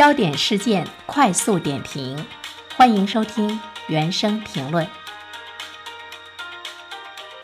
焦点事件快速点评，欢迎收听原声评论。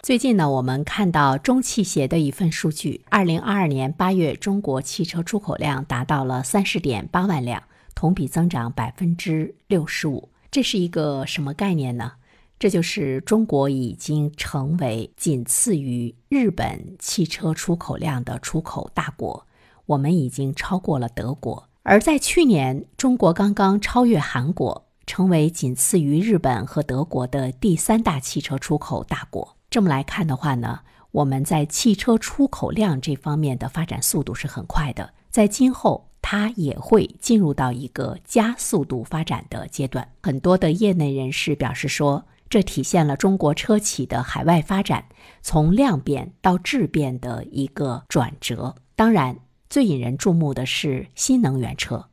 最近呢，我们看到中汽协的一份数据，二零二二年八月中国汽车出口量达到了三十点八万辆，同比增长百分之六十五。这是一个什么概念呢？这就是中国已经成为仅次于日本汽车出口量的出口大国，我们已经超过了德国。而在去年，中国刚刚超越韩国，成为仅次于日本和德国的第三大汽车出口大国。这么来看的话呢，我们在汽车出口量这方面的发展速度是很快的，在今后。它也会进入到一个加速度发展的阶段。很多的业内人士表示说，这体现了中国车企的海外发展从量变到质变的一个转折。当然，最引人注目的是新能源车，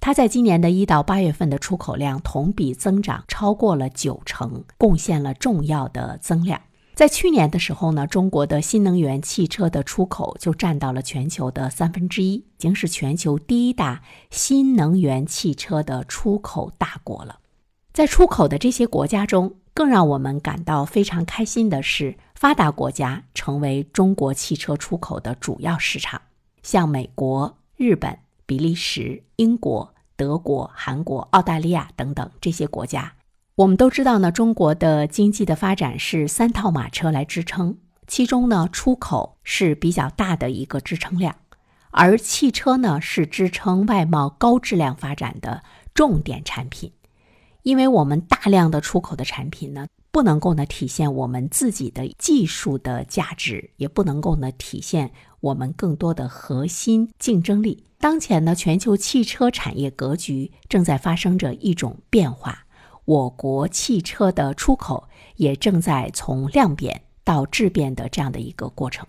它在今年的一到八月份的出口量同比增长超过了九成，贡献了重要的增量。在去年的时候呢，中国的新能源汽车的出口就占到了全球的三分之一，已经是全球第一大新能源汽车的出口大国了。在出口的这些国家中，更让我们感到非常开心的是，发达国家成为中国汽车出口的主要市场，像美国、日本、比利时、英国、德国、韩国、澳大利亚等等这些国家。我们都知道呢，中国的经济的发展是三套马车来支撑，其中呢，出口是比较大的一个支撑量，而汽车呢是支撑外贸高质量发展的重点产品。因为我们大量的出口的产品呢，不能够呢体现我们自己的技术的价值，也不能够呢体现我们更多的核心竞争力。当前呢，全球汽车产业格局正在发生着一种变化。我国汽车的出口也正在从量变到质变的这样的一个过程。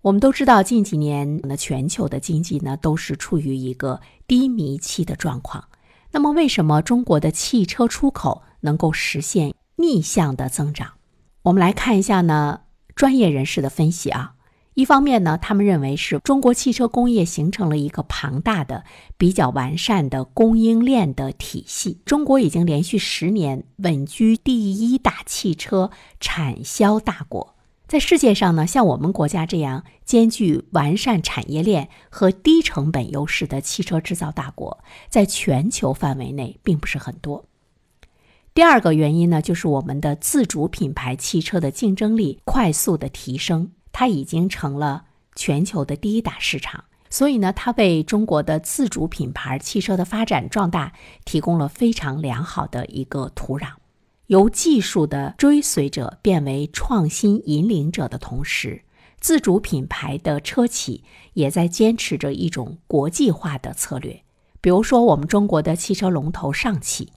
我们都知道，近几年呢，全球的经济呢都是处于一个低迷期的状况。那么，为什么中国的汽车出口能够实现逆向的增长？我们来看一下呢，专业人士的分析啊。一方面呢，他们认为是中国汽车工业形成了一个庞大的、比较完善的供应链的体系。中国已经连续十年稳居第一大汽车产销大国。在世界上呢，像我们国家这样兼具完善产业链和低成本优势的汽车制造大国，在全球范围内并不是很多。第二个原因呢，就是我们的自主品牌汽车的竞争力快速的提升。它已经成了全球的第一大市场，所以呢，它为中国的自主品牌汽车的发展壮大提供了非常良好的一个土壤。由技术的追随者变为创新引领者的同时，自主品牌的车企也在坚持着一种国际化的策略。比如说，我们中国的汽车龙头上汽。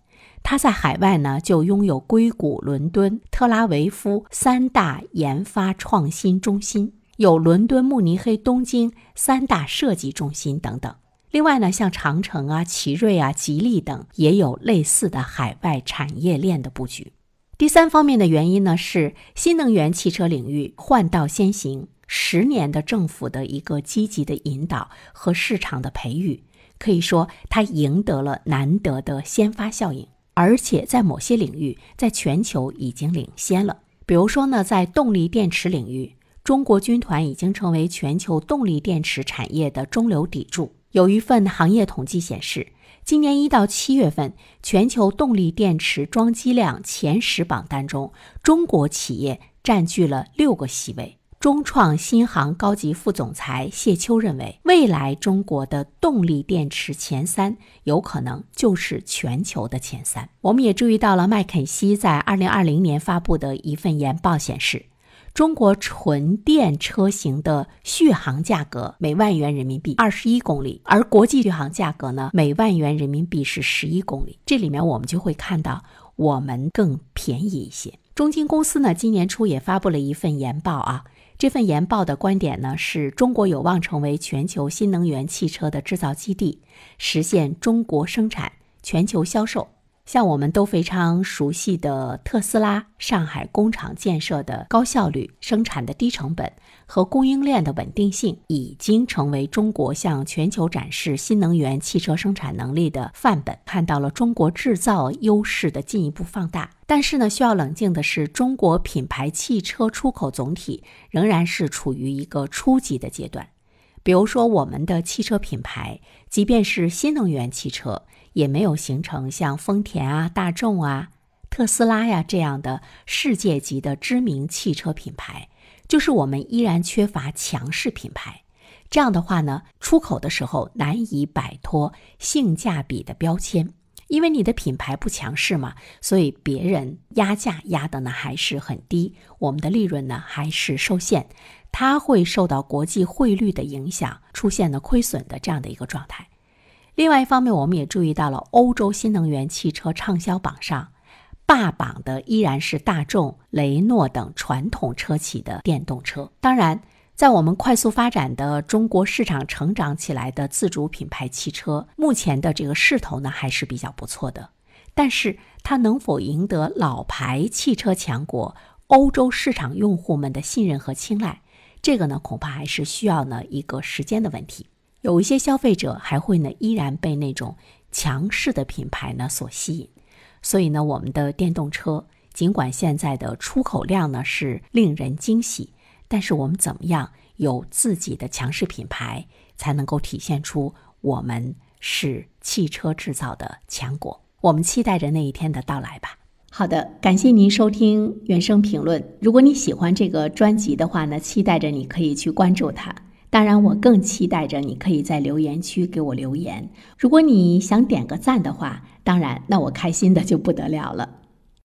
它在海外呢，就拥有硅谷、伦敦、特拉维夫三大研发创新中心，有伦敦、慕尼黑、东京三大设计中心等等。另外呢，像长城啊、奇瑞啊、吉利等，也有类似的海外产业链的布局。第三方面的原因呢，是新能源汽车领域换道先行，十年的政府的一个积极的引导和市场的培育，可以说它赢得了难得的先发效应。而且在某些领域，在全球已经领先了。比如说呢，在动力电池领域，中国军团已经成为全球动力电池产业的中流砥柱。有一份行业统计显示，今年一到七月份，全球动力电池装机量前十榜单中，中国企业占据了六个席位。中创新航高级副总裁谢秋认为，未来中国的动力电池前三有可能就是全球的前三。我们也注意到了麦肯锡在二零二零年发布的一份研报显示，中国纯电车型的续航价格每万元人民币二十一公里，而国际续航价格呢，每万元人民币是十一公里。这里面我们就会看到，我们更便宜一些。中金公司呢，今年初也发布了一份研报啊。这份研报的观点呢，是中国有望成为全球新能源汽车的制造基地，实现中国生产、全球销售。像我们都非常熟悉的特斯拉上海工厂建设的高效率、生产的低成本和供应链的稳定性，已经成为中国向全球展示新能源汽车生产能力的范本，看到了中国制造优势的进一步放大。但是呢，需要冷静的是，中国品牌汽车出口总体仍然是处于一个初级的阶段。比如说，我们的汽车品牌，即便是新能源汽车。也没有形成像丰田啊、大众啊、特斯拉呀这样的世界级的知名汽车品牌，就是我们依然缺乏强势品牌。这样的话呢，出口的时候难以摆脱性价比的标签，因为你的品牌不强势嘛，所以别人压价压的呢还是很低，我们的利润呢还是受限，它会受到国际汇率的影响，出现了亏损的这样的一个状态。另外一方面，我们也注意到了欧洲新能源汽车畅销榜上，霸榜的依然是大众、雷诺等传统车企的电动车。当然，在我们快速发展的中国市场成长起来的自主品牌汽车，目前的这个势头呢还是比较不错的。但是，它能否赢得老牌汽车强国欧洲市场用户们的信任和青睐，这个呢，恐怕还是需要呢一个时间的问题。有一些消费者还会呢，依然被那种强势的品牌呢所吸引，所以呢，我们的电动车尽管现在的出口量呢是令人惊喜，但是我们怎么样有自己的强势品牌，才能够体现出我们是汽车制造的强国？我们期待着那一天的到来吧。好的，感谢您收听原声评论。如果你喜欢这个专辑的话呢，期待着你可以去关注它。当然，我更期待着你可以在留言区给我留言。如果你想点个赞的话，当然，那我开心的就不得了了。